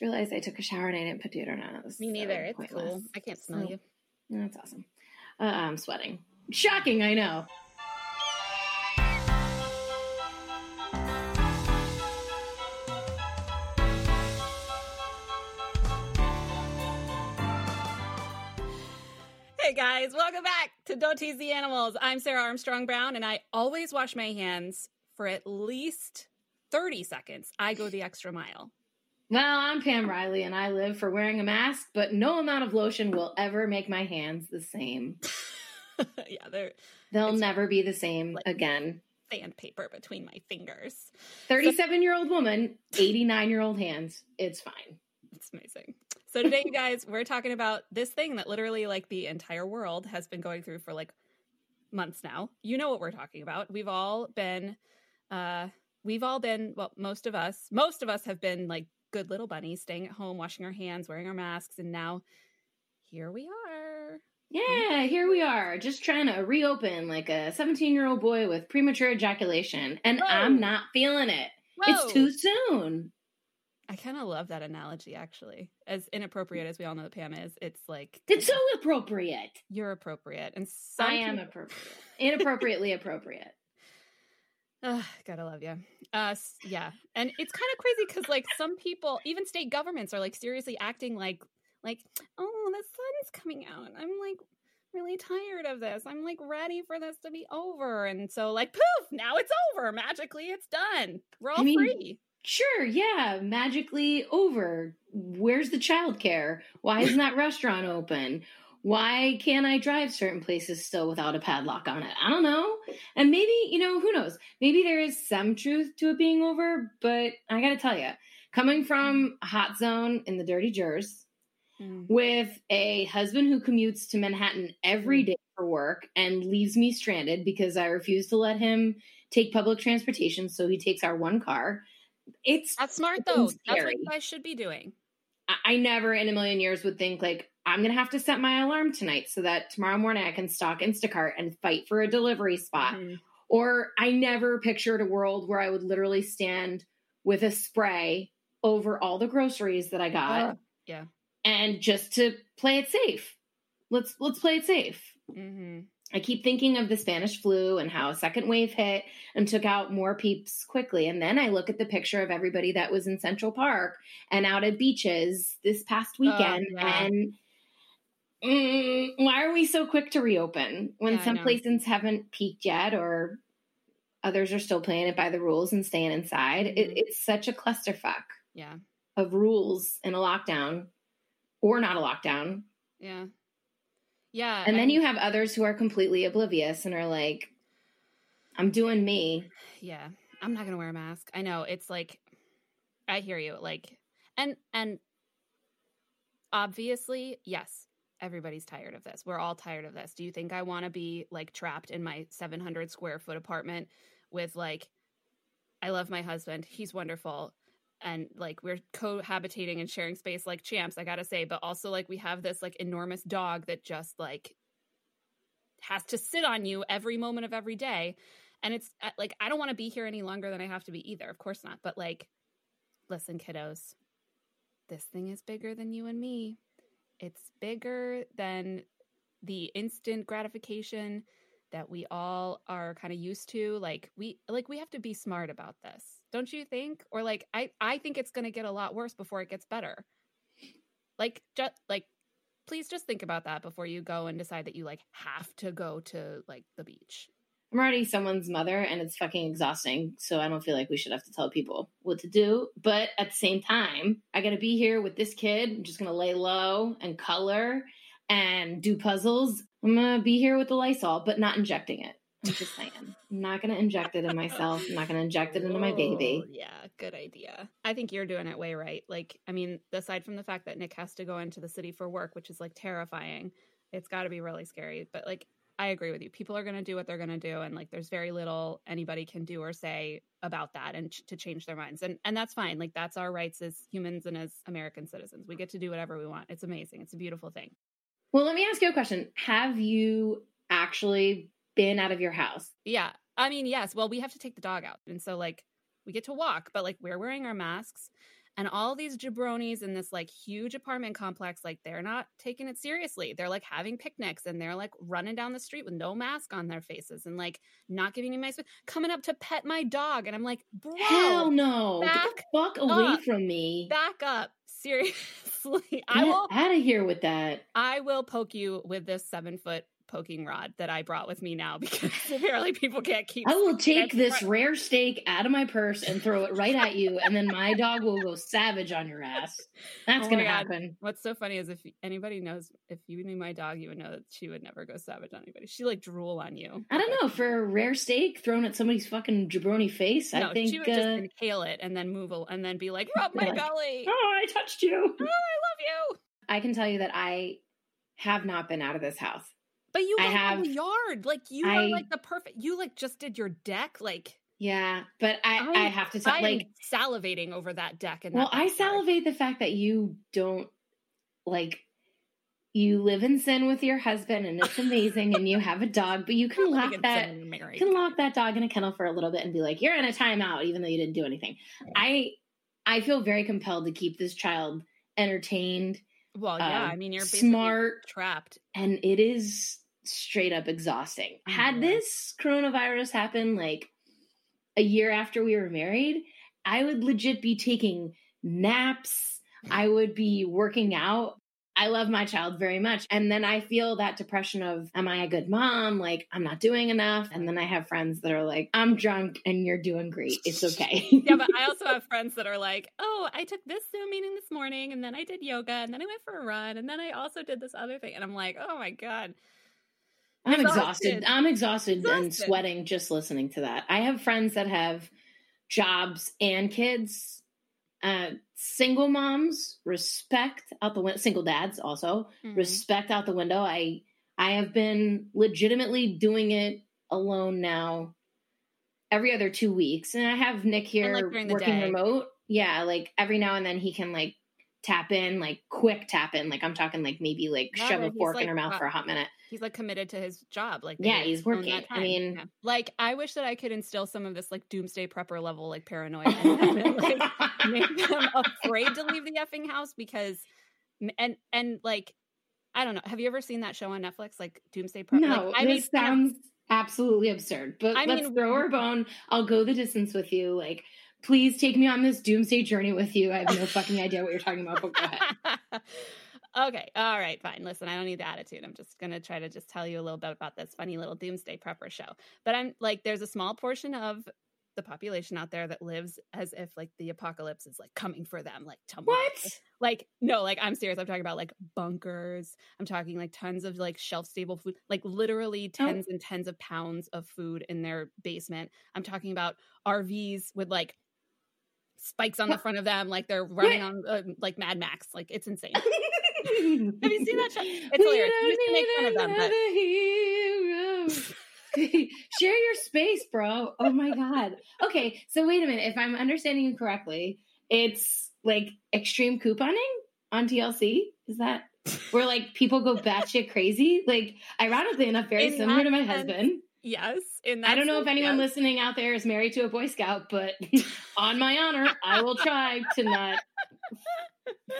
just realized I took a shower and I didn't put deodorant on. Me neither. It's pointless. cool. I can't smell you. That's awesome. Uh, I'm sweating. Shocking, I know. Hey guys, welcome back to Don't Tease the Animals. I'm Sarah Armstrong Brown, and I always wash my hands for at least 30 seconds. I go the extra mile. Well, I'm Pam Riley, and I live for wearing a mask, but no amount of lotion will ever make my hands the same. yeah, they're they'll never be the same like again. Sandpaper between my fingers. 37 year old woman, 89 year old hands. It's fine. It's amazing. So today, you guys, we're talking about this thing that literally like the entire world has been going through for like months now. You know what we're talking about. We've all been uh we've all been well, most of us, most of us have been like good little bunnies, staying at home, washing our hands, wearing our masks, and now here we are. Yeah, here we are, just trying to reopen like a 17 year old boy with premature ejaculation, and Whoa. I'm not feeling it. Whoa. It's too soon. I kind of love that analogy, actually. As inappropriate as we all know that Pam is, it's like it's so appropriate. You're appropriate, and I am people... appropriate, inappropriately appropriate. Uh, gotta love you. Uh, yeah, and it's kind of crazy because like some people, even state governments, are like seriously acting like like oh the sun's coming out. I'm like really tired of this. I'm like ready for this to be over, and so like poof, now it's over. Magically, it's done. We're all I mean, free Sure, yeah, magically over. Where's the childcare? Why isn't that restaurant open? Why can't I drive certain places still without a padlock on it? I don't know. And maybe, you know, who knows? Maybe there is some truth to it being over, but I got to tell you, coming from a hot zone in the dirty jers mm. with a husband who commutes to Manhattan every mm. for work and leaves me stranded because I refuse to let him take public transportation, so he takes our one car it's that's smart though. Scary. That's what you guys should be doing. I never in a million years would think like I'm gonna have to set my alarm tonight so that tomorrow morning I can stalk Instacart and fight for a delivery spot. Mm-hmm. Or I never pictured a world where I would literally stand with a spray over all the groceries that I got. Uh, yeah. And just to play it safe. Let's let's play it safe. Mm-hmm. I keep thinking of the Spanish flu and how a second wave hit and took out more peeps quickly. And then I look at the picture of everybody that was in Central Park and out at beaches this past weekend. Oh, yeah. And mm, why are we so quick to reopen when yeah, some places haven't peaked yet or others are still playing it by the rules and staying inside? Mm-hmm. It, it's such a clusterfuck. Yeah. Of rules in a lockdown or not a lockdown. Yeah. Yeah. And then you have others who are completely oblivious and are like, I'm doing me. Yeah. I'm not going to wear a mask. I know. It's like, I hear you. Like, and, and obviously, yes, everybody's tired of this. We're all tired of this. Do you think I want to be like trapped in my 700 square foot apartment with like, I love my husband. He's wonderful and like we're cohabitating and sharing space like champs i gotta say but also like we have this like enormous dog that just like has to sit on you every moment of every day and it's uh, like i don't want to be here any longer than i have to be either of course not but like listen kiddos this thing is bigger than you and me it's bigger than the instant gratification that we all are kind of used to. Like we like we have to be smart about this don't you think? Or like i i think it's going to get a lot worse before it gets better. Like just like please just think about that before you go and decide that you like have to go to like the beach i'm already someone's mother and it's fucking exhausting so i don't feel like we should have to tell people what to do but at the same time i gotta be here with this kid i'm just gonna lay low and color and do puzzles I'm gonna be here with the Lysol, but not injecting it. I'm just saying. I'm not gonna inject it in myself. I'm not gonna inject it into my baby. Yeah, good idea. I think you're doing it way right. Like, I mean, aside from the fact that Nick has to go into the city for work, which is like terrifying, it's got to be really scary. But like, I agree with you. People are gonna do what they're gonna do, and like, there's very little anybody can do or say about that, and ch- to change their minds, and and that's fine. Like, that's our rights as humans and as American citizens. We get to do whatever we want. It's amazing. It's a beautiful thing. Well, let me ask you a question. Have you actually been out of your house? Yeah. I mean, yes. Well, we have to take the dog out. And so, like, we get to walk, but like, we're wearing our masks. And all these jabronis in this like huge apartment complex, like they're not taking it seriously. They're like having picnics and they're like running down the street with no mask on their faces and like not giving me my space, coming up to pet my dog. And I'm like, bro, Hell no. Get back the fuck away from me. back up. Seriously. I will out of here with that. I will poke you with this seven foot poking rod that I brought with me now because apparently people can't keep I will take this right. rare steak out of my purse and throw it right at you, and then my dog will go savage on your ass. That's Oh gonna God. happen. What's so funny is if anybody knows, if you knew my dog, you would know that she would never go savage on anybody. She like drool on you. I don't know for a rare steak thrown at somebody's fucking jabroni face. No, I think. she would just uh, inhale it and then move and then be like, rub my Like, belly. Oh, I touched you. Oh, I love you. I can tell you that I have not been out of this house. But you I live on the have- yard. Like you are like the perfect. You like just did your deck. Like Yeah, but I, I, I- have to tell, I'm like, salivating over that deck. And well, I salivate the fact that you don't like. You live in sin with your husband, and it's amazing, and you have a dog, but you can lock that sin and married. you can lock that dog in a kennel for a little bit and be like, "You're in a timeout," even though you didn't do anything. I I feel very compelled to keep this child entertained, Well, yeah. um, I mean, you're smart, trapped. and it is straight up exhausting. Had Mhm. this coronavirus happen like a year after we were married, I would legit be taking naps. I would be working out. I love my child very much. And then I feel that depression of, am I a good mom? Like, I'm not doing enough. And then I have friends that are like, I'm drunk and you're doing great. It's okay. yeah, but I also have friends that are like, oh, I took this Zoom meeting this morning and then I did yoga and then I went for a run and then I also did this other thing. And I'm like, oh my God. I'm Exhausted. exhausted. I'm exhausted, and sweating just listening to that. I have friends that have jobs and kids. Uh, single moms respect out the window. Single dads also Mhm. respect out the window. I I have been legitimately doing it alone now every other two weeks, and I have Nick here like, working day. remote. Yeah, like every now and then he can like tap in, like quick tap in. Like I'm talking like maybe like shove a he's fork like, in her mouth wow. for a hot minute. He's like committed to his job. Like, Yeah, he's working. I mean- Yeah. like, I wish that I could instill some of this like doomsday prepper level, like paranoia, and like, make them afraid to leave the effing house because, and, and like, I don't know. Have you ever seen that show on Netflix, like Doomsday Prepper? No, like, I this of- sounds absolutely absurd. But I let's mean- throw our bone. I'll go the distance with you. Like, please take me on this doomsday journey with you. I have no fucking idea what you're talking about. But go ahead. okay. All right. Fine. Listen, I don't need the attitude. I'm just going to try to just tell you a little bit about this funny little doomsday prepper show. But I'm like, there's a small portion of the population out there that lives as if like the apocalypse is like coming for them, like tomorrow. What? Like, no, like I'm serious. I'm talking about like bunkers. I'm talking like tons of like shelf stable food, like literally Oh. tens and tens of pounds of food in their basement. I'm talking about RVs with like spikes on the front of them, like they're running What? on uh, like Mad Max. Like it's insane. Have you seen that show? It's hilarious. We used to make fun of them, but- Share your space, bro. Oh my god. Okay, so wait a minute. If I'm understanding you correctly, it's like extreme couponing on TLC. Is that where like people go batshit crazy? Like, ironically enough, very In similar to my sense, husband. Yes. In that I don't know that if anyone sense, listening out there is married to a Boy Scout, but on my honor, I will try to not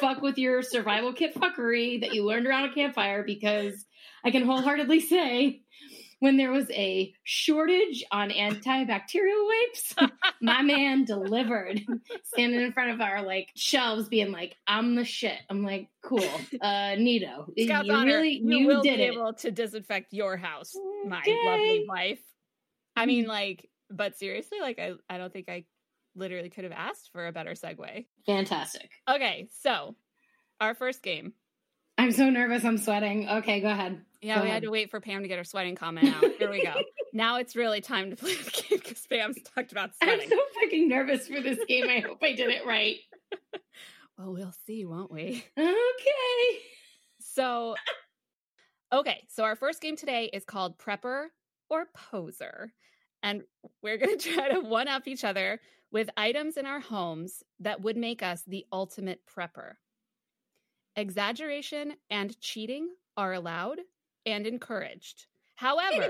fuck with your survival kit fuckery that you learned around a campfire because I can wholeheartedly say when there was a shortage on antibacterial wipes, my man delivered, standing in front of our like shelves, being like, "I'm the shit." I'm like, "Cool, uh, Nito, Scout's you really you, you will did be it." able to disinfect your house, my Okay. lovely wife. I mean, like, but seriously, like, I, I don't think I literally could have asked for a better segue. Fantastic. Okay, so our first game. I'm so nervous. I'm sweating. Okay, go ahead. Yeah, Go we ahead. had to wait for Pam to get her sweating comment out. Here we go. now it's really time to play the game because Pam's talked about sweating. I'm so fucking nervous for this game. I hope I did it right. Well, we'll see, won't we? Okay. So, okay, so our first game today is called Prepper or Poser. And we're going to try to one up each other with items in our homes that would make us the ultimate prepper. Exaggeration and cheating are allowed and encouraged. However,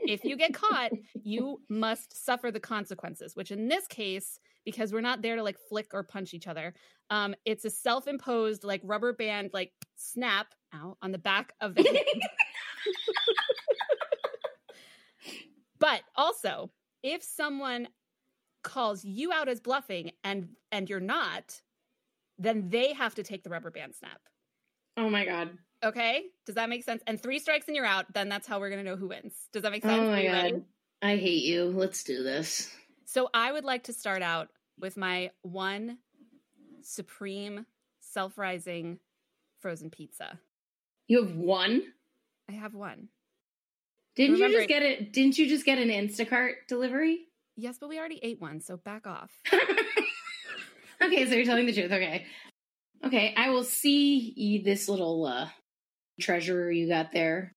if you get caught, you must suffer the consequences, which in this case because we're not there to like flick or punch each other. Um, it's a self-imposed like rubber band like snap out on the back of the but also, if someone calls you out as bluffing and and you're not, then they have to take the rubber band snap. Oh my god. Okay, does that make sense? And three strikes and you're out. Then that's how we're gonna know who wins. Does that make oh sense? Oh my god. ready? I hate you. Let's do this. So I would like to start out with my one supreme self-rising frozen pizza. You have one? I have one. Didn't you just get it? Didn't you just get an Instacart delivery? Yes, but we already ate one, so back off. okay, so you're telling the truth. Okay. Okay, I will see you, this little uh, treasure you got there.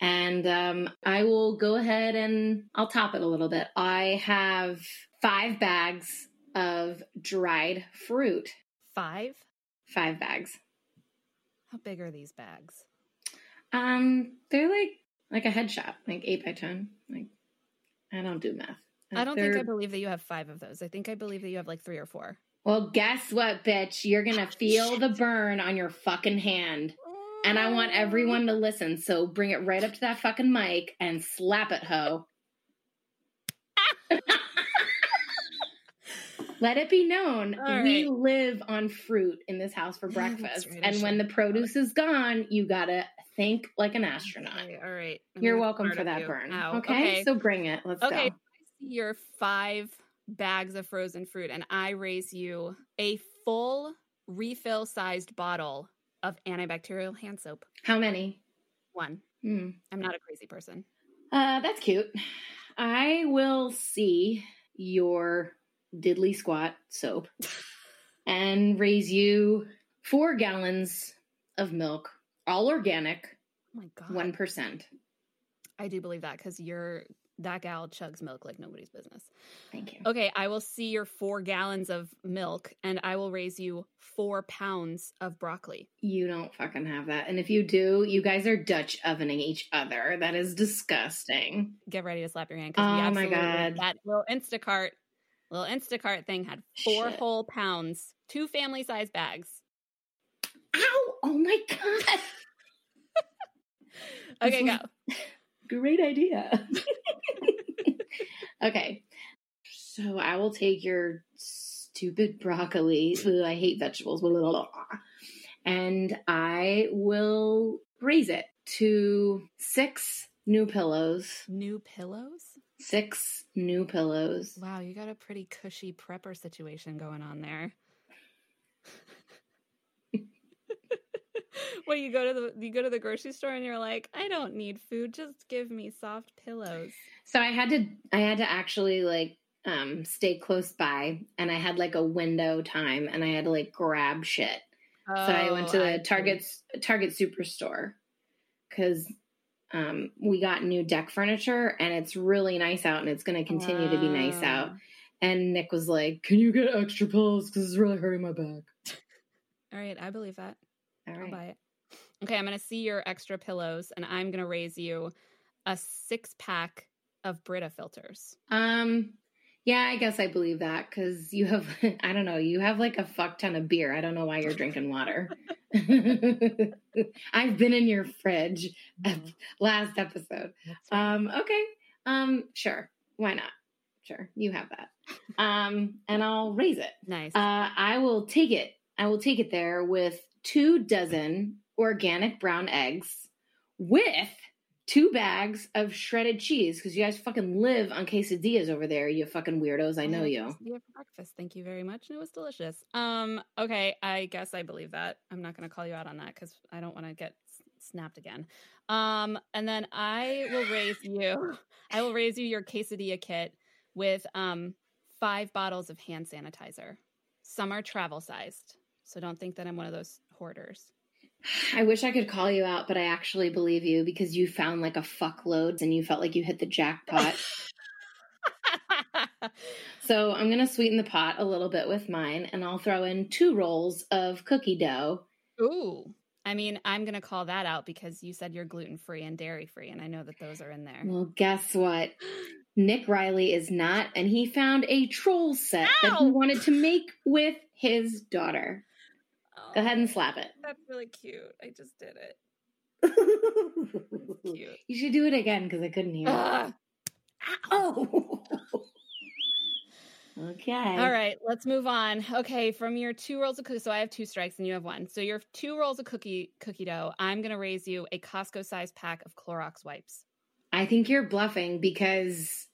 And um, I will go ahead and I'll top it a little bit. I have five bags of dried fruit. Five? Five bags. How big are these bags? Um, they're like like a headshot, like eight by ten. Like I don't do math. I don't think I believe that you have five of those. I think I believe that you have like three or four. Well, guess what, bitch? You're gonna oh, feel the burn on your fucking hand. And I want everyone to listen, so bring it right up to that fucking mic and slap it, ho. Let it be known All we live on fruit in this house for breakfast. right, and when the produce is gone, you gotta think like an astronaut. Okay, all right. You're welcome for that you. burn. Ow, Okay? So bring it. Let's go. Okay. go. your five bags of frozen fruit, and I raise you a full refill sized bottle of antibacterial hand soap. How many? One. Hmm. I'm not a crazy person. Uh, that's cute. I will see your diddly squat soap and raise you four gallons of milk, all organic, Oh my god. one percent. I do believe that because you're that gal chugs milk like nobody's business. Thank you. Okay, I will see your four gallons of milk, and I will raise you four pounds of broccoli. You don't fucking have that, and if you do, you guys are Dutch ovening each other. That is disgusting. Get ready to slap your hand. Oh my God. That little Instacart, little Instacart thing had four Shit. whole pounds, two family size bags. Ow! Oh my god! Okay, go. Great idea. okay. So I will take your stupid broccoli. Ugh, I hate vegetables. blah, blah, blah, blah. And I will raise it to six new pillows. New pillows? Six new pillows. Wow, you got a pretty cushy prepper situation going on there. well, you go to the you go to the grocery store and you're like, I don't need food, just give me soft pillows. So I had to I had to actually like um stay close by and I had like a window time and I had to like grab shit. So I went to Oh, the Target's Target Superstore because um, we got new deck furniture and it's really nice out and it's going to continue to be nice out. And Nick was like, "Can you get extra pillows because it's really hurting my back?" All right, I believe that. All I'll buy it. Okay, I'm gonna see your extra pillows, and I'm gonna raise you a six pack of Brita filters. Um, yeah, I guess I believe that because you have I don't know you have like a fuck ton of beer. I don't know why you're drinking water. I've been in your fridge last episode. Um, okay. Um, sure. Why not? Sure. You have that. Um, and I'll raise it. nice. Uh, I will take it. I will take it there with two dozen organic brown eggs with two bags of shredded cheese because you guys fucking live on quesadillas over there, you fucking weirdos. I know you. for breakfast. Thank you very much, and it was delicious. Um, okay, I guess I believe that. I'm not going to call you out on that because I don't want to get snapped again. Um, and then I will raise you. I will raise you your quesadilla kit with um five bottles of hand sanitizer. Some are travel sized, so don't think that I'm one of those hoarders. I wish I could call you out, but I actually believe you because you found like a fuckload and you felt like you hit the jackpot. so I'm going to sweeten the pot a little bit with mine and I'll throw in two rolls of cookie dough. Ooh. I mean, I'm going to call that out because you said you're gluten free and dairy free, and I know that those are in there. Well, guess what? Nick Riley is not, and he found a troll set that he wanted to make with his daughter. Go ahead and slap it. That's really cute. I just did it. Cute. you should do it again because I couldn't hear. it. Ugh. Oh. okay. All right, let's move on. Okay, from your two rolls of cookie, so I have two strikes and you have one. So your two rolls of cookie cookie dough, I'm gonna raise you a Costco sized pack of Clorox wipes. I think you're bluffing because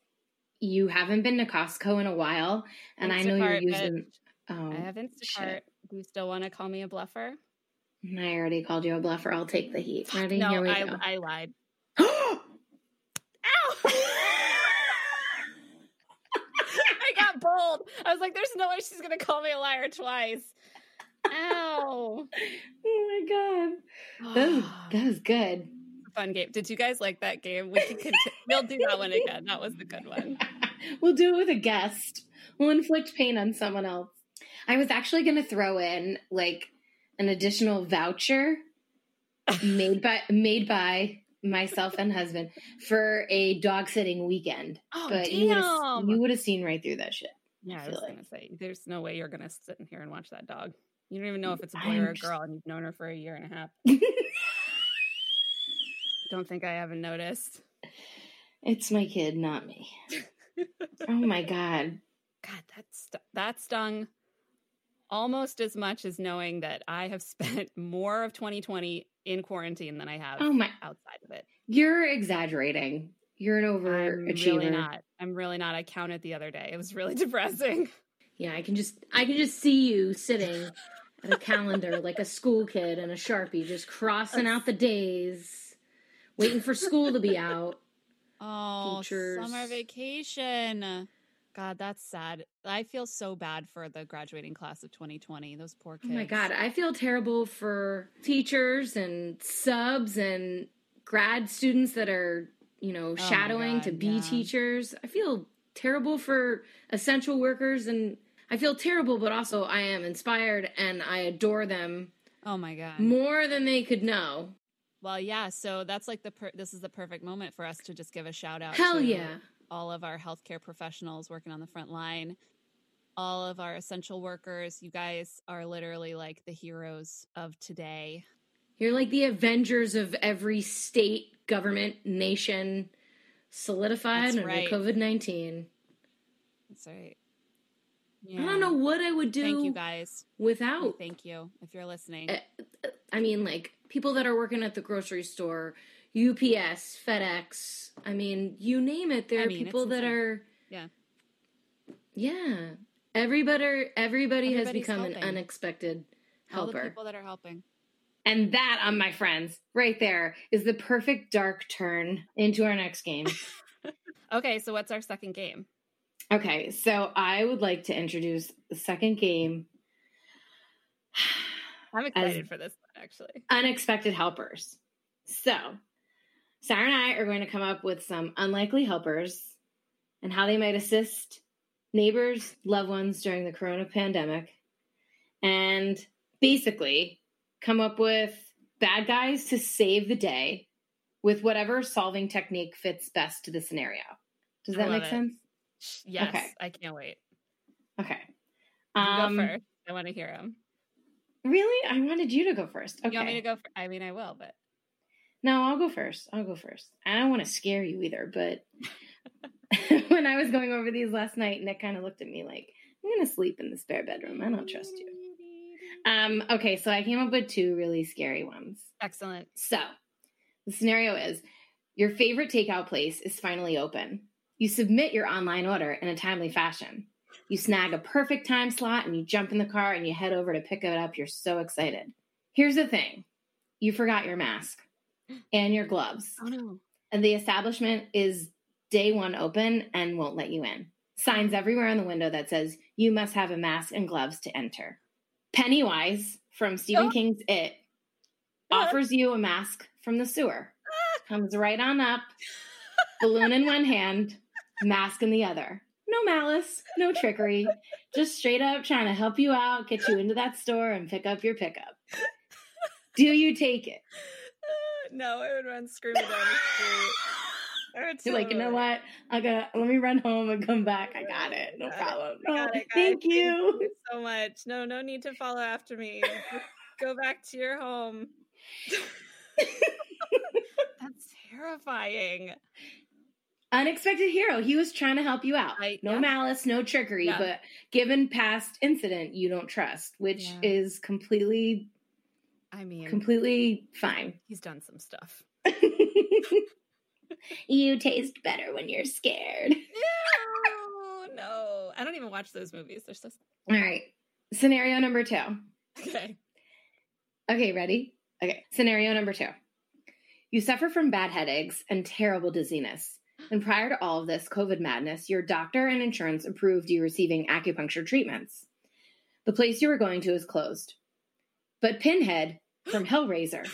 you haven't been to Costco in a while, and I know you're using. Oh, I have Instacart. shit. Do you still want to call me a bluffer? I already called you a bluffer. I'll take the heat. Ready? no, I, go. I lied. I Ow! I got bold. I was like, "There's no way she's gonna call me a liar twice." Ow! oh my god, that was, that was good. Fun game. Did you guys like that game? We can conti- we'll do that one again. That was the good one. we'll do it with a guest. We'll inflict pain on someone else. I was actually going to throw in like an additional voucher made by made by myself and husband for a dog sitting weekend. Oh but you would have damn! you would have seen right through that shit. yeah, I feel was like. gonna say, there's no way you're gonna sit in here and watch that dog. You don't even know if it's a boy or a girl, and you've known her for a year and a half. Don't think I haven't noticed. It's my kid, not me. oh my god. God, that st- that stung almost as much as knowing that I have spent more of 2020 in quarantine than I have Oh my outside of it. you're exaggerating. You're an overachiever. I'm really not. I'm really not. I counted the other day. It was really depressing. Yeah, I can just I can just see you sitting at a calendar like a school kid and a sharpie, just crossing out the days, waiting for school to be out. Oh, Teachers. summer vacation. God, that's sad. I feel so bad for the graduating class of 2020. Those poor kids. Oh my god, I feel terrible for teachers and subs and grad students that are, you know, oh shadowing to God, be yeah. teachers. I feel terrible for essential workers and I feel terrible, but also I am inspired and I adore them Oh my god. more than they could know. Well, yeah. So that's like the per- this is the perfect moment for us to just give a shout out. Hell to yeah. All of our healthcare professionals working on the front line, all of our essential workers. You guys are literally like the heroes of today. You're like the Avengers of every state, government, nation solidified That's under right. COVID 19. That's right. I don't know what I would do Thank you guys. without. Thank you if you're listening. Uh, I mean, like people that are working at the grocery store, UPS, FedEx. I mean, you name it. There I are mean, people that are. Yeah. Yeah. Everybody, everybody has Everybody's become an helping. unexpected all the helper. people that are helping. And that, on my friends, right there, is the perfect dark turn into our next game. Okay, so what's our second game? Okay, so I would like to introduce the second game I'm excited for this one, actually. Unexpected Helpers. So, Sarah and I are going to come up with some unlikely helpers and how they might assist neighbors, loved ones during the corona pandemic, and basically come up with bad guys to save the day with whatever solving technique fits best to the scenario. Does that make it. sense? Yes, Okay. I can't wait. Okay. You Um, go first. I want to hear them. Really? I wanted you to go first. Okay. You want me to go? For, I mean, I will, but No, I'll go first. I'll go first. I don't want to scare you either, but when I was going over these last night, Nick kind of looked at me like, I'm going to sleep in the spare bedroom. I don't trust you. Um, okay, so I came up with two really scary ones. excellent. So the scenario is your favorite takeout place is finally open. You submit your online order in a timely fashion. You snag a perfect time slot and you jump in the car and you head over to pick it up. You're so excited. Here's the thing you forgot your mask and your gloves, Oh no. and the establishment is day one open and won't let you in. Signs everywhere on the window that says you must have a mask and gloves to enter. Pennywise from Stephen Oh. King's It offers you a mask from the sewer. Ah. Comes right on up, balloon in one hand, mask in the other. No malice, no trickery, just straight up trying to help you out, get you into that store and pick up your pickup. Do you take it? No, I would run screaming down the street. You're like, you know what? I got let me run home and come back. I got it. No Got problem. I No, it, thank you. you so much. No, no need to follow after me. Just Go back to your home. That's terrifying. Unexpected hero. He was trying to help you out. I- no yeah. malice, no trickery, Yeah. but given past incident, you don't trust, which Yeah. is completely, I mean, completely fine. he's done some stuff. you taste better when you're scared. No, no. I don't even watch those movies. They're so All right. Scenario number two. okay. Okay, ready? Okay. Scenario number two. You suffer from bad headaches and terrible dizziness. And prior to all of this COVID madness, your doctor and insurance approved you receiving acupuncture treatments. The place you were going to is closed. But Pinhead from Hellraiser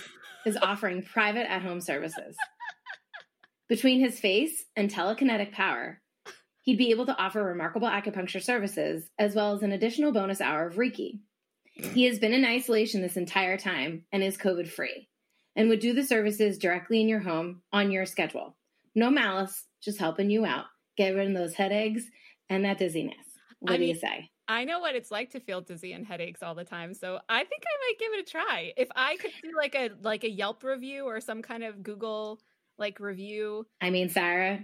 is offering private at home services. Between his face and telekinetic power, he'd be able to offer remarkable acupuncture services as well as an additional bonus hour of Reiki. He has been in isolation this entire time and is COVID free and would do the services directly in your home on your schedule. No malice, just helping you out. Get rid of those headaches and that dizziness. What I do you say? I know what it's like to feel dizzy and headaches all the time, so I think I might give it a try. If I could do like a like a Yelp review or some kind of Google like review, I mean, Sarah,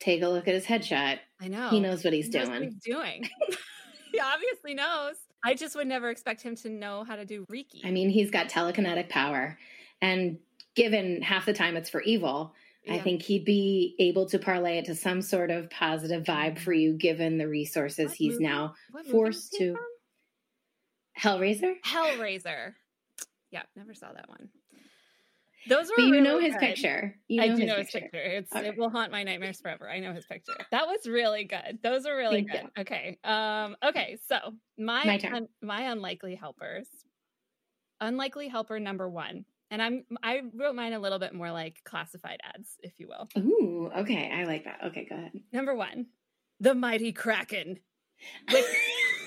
take a look at his headshot. I know He knows what he's He knows what doing. he's doing. he obviously knows. I just would never expect him to know how to do Reiki. I mean, he's got telekinetic power. And given half the time it's for evil, I think he'd be able to parlay it to some sort of positive vibe for you given the resources What he's movie? now What forced to. from? Hellraiser? Hellraiser. Yeah, never saw that one. Those were But you really know his good. picture. You I know do his know picture. his picture. It's it will haunt my nightmares forever. I know his picture. That was really good. Those are really Thank good. Okay. Um. Okay. So my My un- my unlikely helpers. Unlikely helper number one, and I'm I wrote mine a little bit more like classified ads, if you will. Ooh, okay. I like that. Okay, go ahead. Number one, the mighty kraken, which,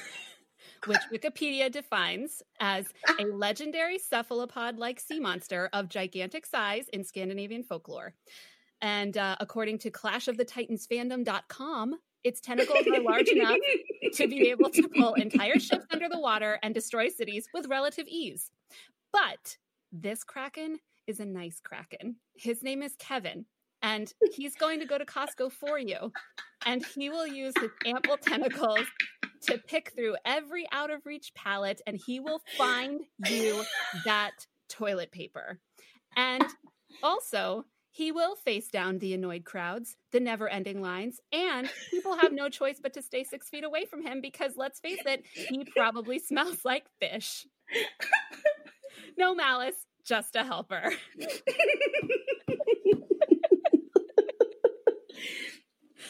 which Wikipedia defines as a legendary cephalopod-like sea monster of gigantic size in Scandinavian folklore. And uh, according to clashofthetitanfandom.com, its tentacles are large enough to be able to pull entire ships under the water and destroy cities with relative ease. But this kraken is a nice kraken. His name is Kevin, and he's going to go to Costco for you. And he will use his ample tentacles to pick through every out of reach pallet, and he will find you that toilet paper. And also, he will face down the annoyed crowds, the never ending lines, and people have no choice but to stay six feet away from him because, let's face it, he probably smells like fish. No malice, just a helper.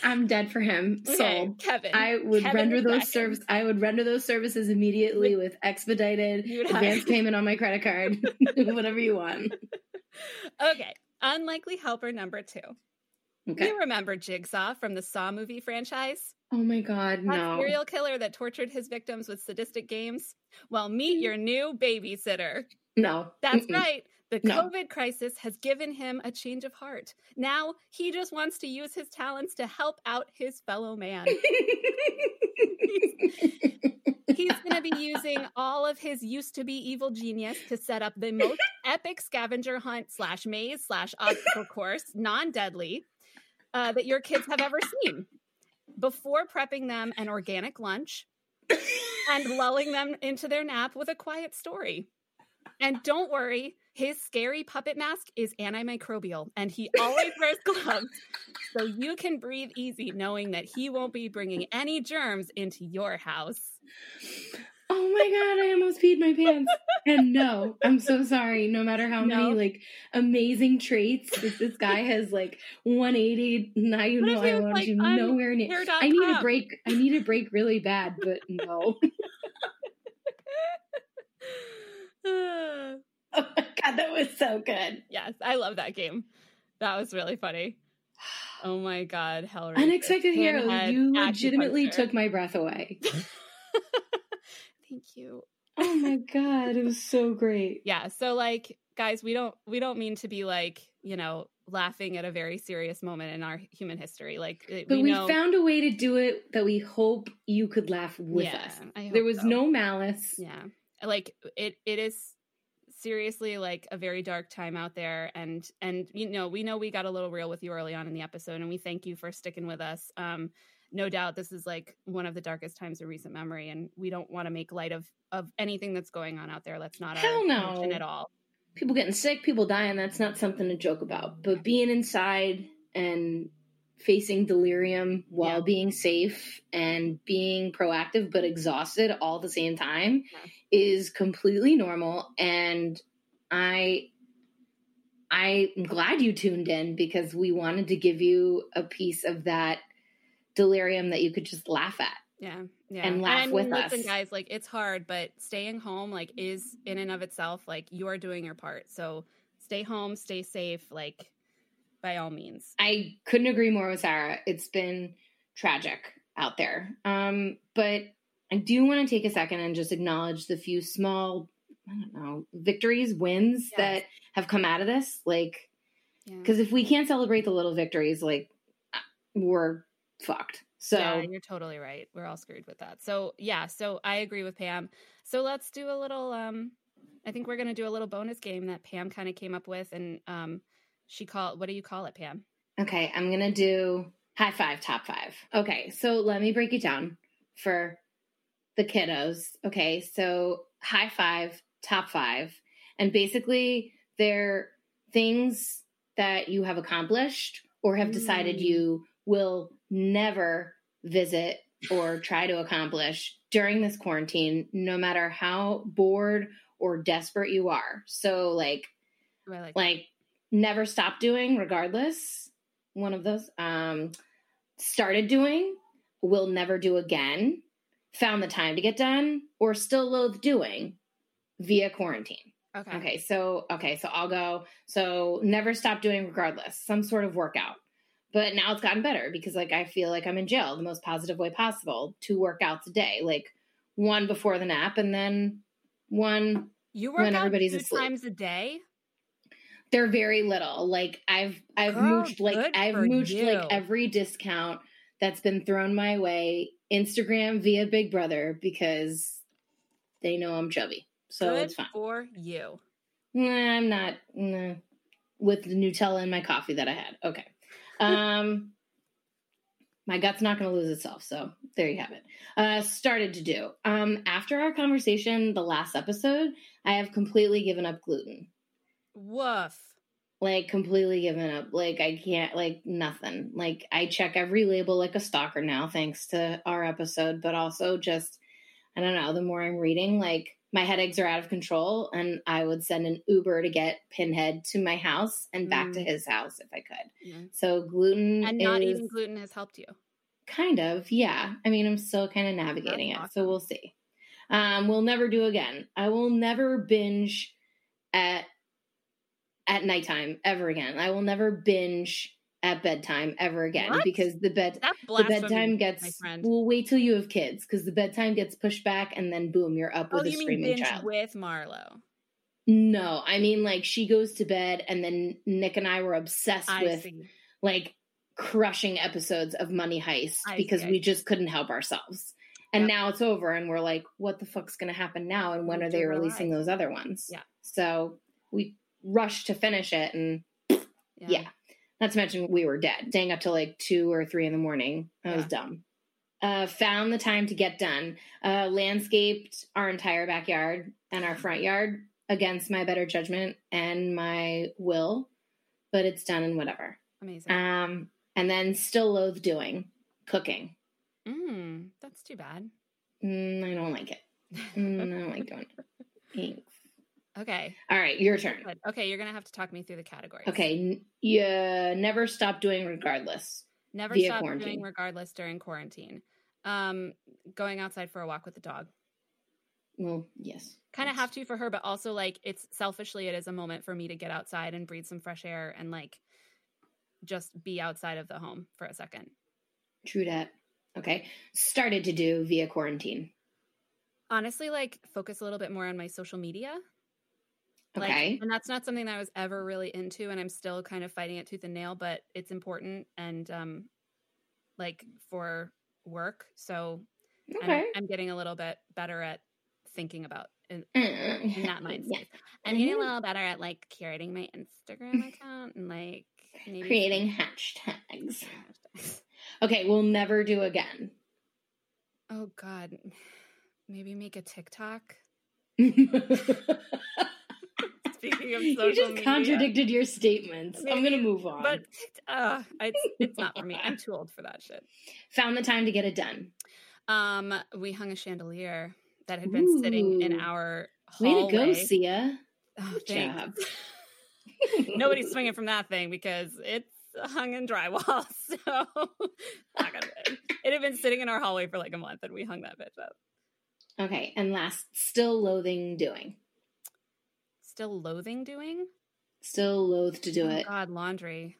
I'm dead for him. Okay, Sold. Kevin. I would Kevin render those Kraken. service. I would render those services immediately with expedited advance payment on my credit card, whatever you want. Okay, unlikely helper number two. Okay. You remember Jigsaw from the Saw movie franchise? Oh my god, That no. serial killer that tortured his victims with sadistic games? Well, meet mm. your new babysitter. No. That's Mm-mm. right. The No. COVID crisis has given him a change of heart. Now he just wants to use his talents to help out his fellow man. He's going to be using all of his used to be evil genius to set up the most epic scavenger hunt slash maze slash obstacle course, non deadly, uh, that your kids have ever seen. Before prepping them an organic lunch and lulling them into their nap with a quiet story. And don't worry, his scary puppet mask is antimicrobial and he always wears gloves so you can breathe easy knowing that he won't be bringing any germs into your house. oh my god, I almost peed my pants. And no, I'm so sorry. No matter how No. many like amazing traits that this guy has like 180, now you What know I want like, you nowhere near. I need a break. I need a break really bad, but no. oh my god, that was so good. yes, I love that game. That was really funny. Oh my god, Hellraiser. Unexpected hero, you legitimately took my breath away. Thank you. Oh my god, it was so great. Yeah, so like guys, we don't we don't mean to be like, you know, laughing at a very serious moment in our human history. Like, eh, but we, we know... found a way to do it that we hope you could laugh with yeah, us. There was so. no malice. Yeah, like it. It is seriously like a very dark time out there and and you know we know we got a little real with you early on in the episode and we thank you for sticking with us um no doubt this is like one of the darkest times of recent memory and we don't want to make light of of anything that's going on out there that's not Hell no. at all people getting sick people dying that's not something to joke about but being inside and facing delirium while yeah. being safe and being proactive but exhausted all at the same time yeah. Is completely normal and i i'm glad you tuned in because we wanted to give you a piece of that delirium that you could just laugh at yeah yeah and laugh and with listen, us guys like it's hard but staying home like is in and of itself like you're doing your part so stay home stay safe like by all means. I couldn't agree more with Sarah. It's been tragic out there. Um, but I do want to take a second and just acknowledge the few small, I don't know, victories, wins yes. that have come out of this. Like, because yeah. if we can't celebrate the little victories, like, we're fucked. So yeah, you're totally right. We're all screwed with that. So yeah, so I agree with Pam. So let's do a little. um I think we're gonna do a little bonus game that Pam kind of came up with, and um she called what do you call it pam okay i'm gonna do high five top five okay so let me break it down for the kiddos okay? So high five top five and basically they're things that you have accomplished or have decided mm. you will never visit or try to accomplish during this quarantine no matter how bored or desperate you are. So like like, like never stop doing regardless one of those um started doing will never do again found the time to get done or still loathe doing via quarantine okay okay so okay so i'll go so never stop doing regardless some sort of workout but now it's gotten better because like i feel like i'm in jail the most positive way possible two workouts a day like one before the nap and then one you work when everybody's two asleep. times a day they're very little. Like I've I've Girl, mooched like I've mooched you. like every discount that's been thrown my way Instagram via Big Brother because they know I'm chubby. So good it's fine. For you. Nah, I'm not nah, with the Nutella in my coffee that I had. Okay. Um my gut's not going to lose itself. So there you have it. Uh, started to do. Um, after our conversation, the last episode, I have completely given up gluten. Woof. Like completely given up. Like I can't like nothing. Like I check every label like a stalker now, thanks to our episode, but also just I don't know, the more I'm reading, like my headaches are out of control and I would send an Uber to get Pinhead to my house and back mm. to his house if I could. Mm. So gluten And not is, eating gluten has helped you. Kind of, yeah. I mean, I'm still kind of navigating That's it, awesome. so we'll see. Um, we'll never do again. I will never binge at at nighttime ever again. I will never binge at bedtime ever again what? because the bed the bedtime gets we'll wait till you have kids because the bedtime gets pushed back and then boom you're up oh, with a screaming child with Marlo. No, I mean like she goes to bed and then Nick and I were obsessed I with see. like crushing episodes of Money Heist I because see, we just couldn't help ourselves. And yep. now it's over and we're like what the fuck's going to happen now and when are they releasing those other ones? Yeah. So we rushed to finish it and yeah. yeah. Not to mention we were dead, staying up till like two or three in the morning. That yeah. was dumb. Uh, found the time to get done. Uh, landscaped our entire backyard and our front yard against my better judgment and my will, but it's done and whatever. Amazing. Um, and then still loathe doing cooking. Mm, that's too bad. Mm, I don't like it. Mm, I don't like doing it. Thanks. Okay. All right, your turn. Okay, you're gonna have to talk me through the categories. Okay, you never stop doing regardless. Never stop quarantine. doing regardless during quarantine. Um, going outside for a walk with the dog. Well, yes. Kind of have to for her, but also like it's selfishly it is a moment for me to get outside and breathe some fresh air and like just be outside of the home for a second. True that. Okay. Started to do via quarantine. Honestly, like focus a little bit more on my social media Like, Okay. and that's not something that I was ever really into, and I'm still kind of fighting it tooth and nail, but it's important and um, like for work. So I'm- I'm, getting a little bit better at thinking about in, in that mindset. yeah. I'm getting a little better at like curating my Instagram account and like Creating hashtags. Okay, we'll never do again. Oh God, maybe make a TikTok. Speaking of you social just media. contradicted your statements. I'm gonna move on. But uh, it's it's not for me. I'm too old for that shit. Found the time to get it done. Um, we hung a chandelier that had been sitting in Ooh. our Way hallway. to go, Sia. Oh, Good thanks. job. Nobody's swinging from that thing because it's hung in drywall. So. It had been sitting in our hallway for like a month, and we hung that bitch up. Okay, and last, still loathing doing. Still loathing doing. Still loath to do oh it. God, laundry.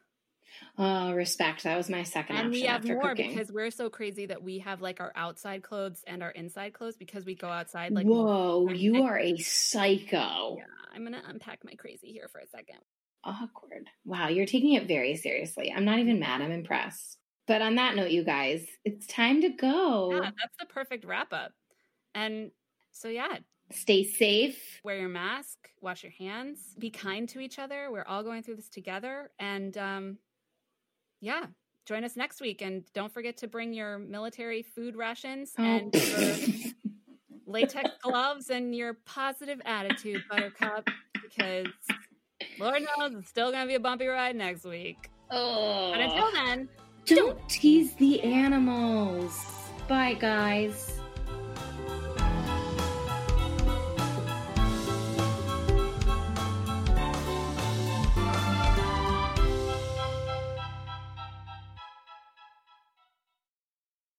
Oh, respect. That was my second and option we have after more cooking. because we're so crazy that we have like our outside clothes and our inside clothes because we go outside like Whoa, you are a psycho. yeah i'm gonna unpack my crazy here for a second Awkward. Wow, you're taking it very seriously. I'm not even mad. I'm impressed. But on that note, you guys, it's time to go. yeah that's the perfect wrap up and so yeah Stay safe. wear your mask wash your hands be kind to each other we're all going through this together and um yeah join us next week and don't forget to bring your military food rations Oh. and your latex gloves and your positive attitude, Buttercup, because Lord knows it's still going to be a bumpy ride next week. oh. But until then, don't tease the animals. Bye, guys.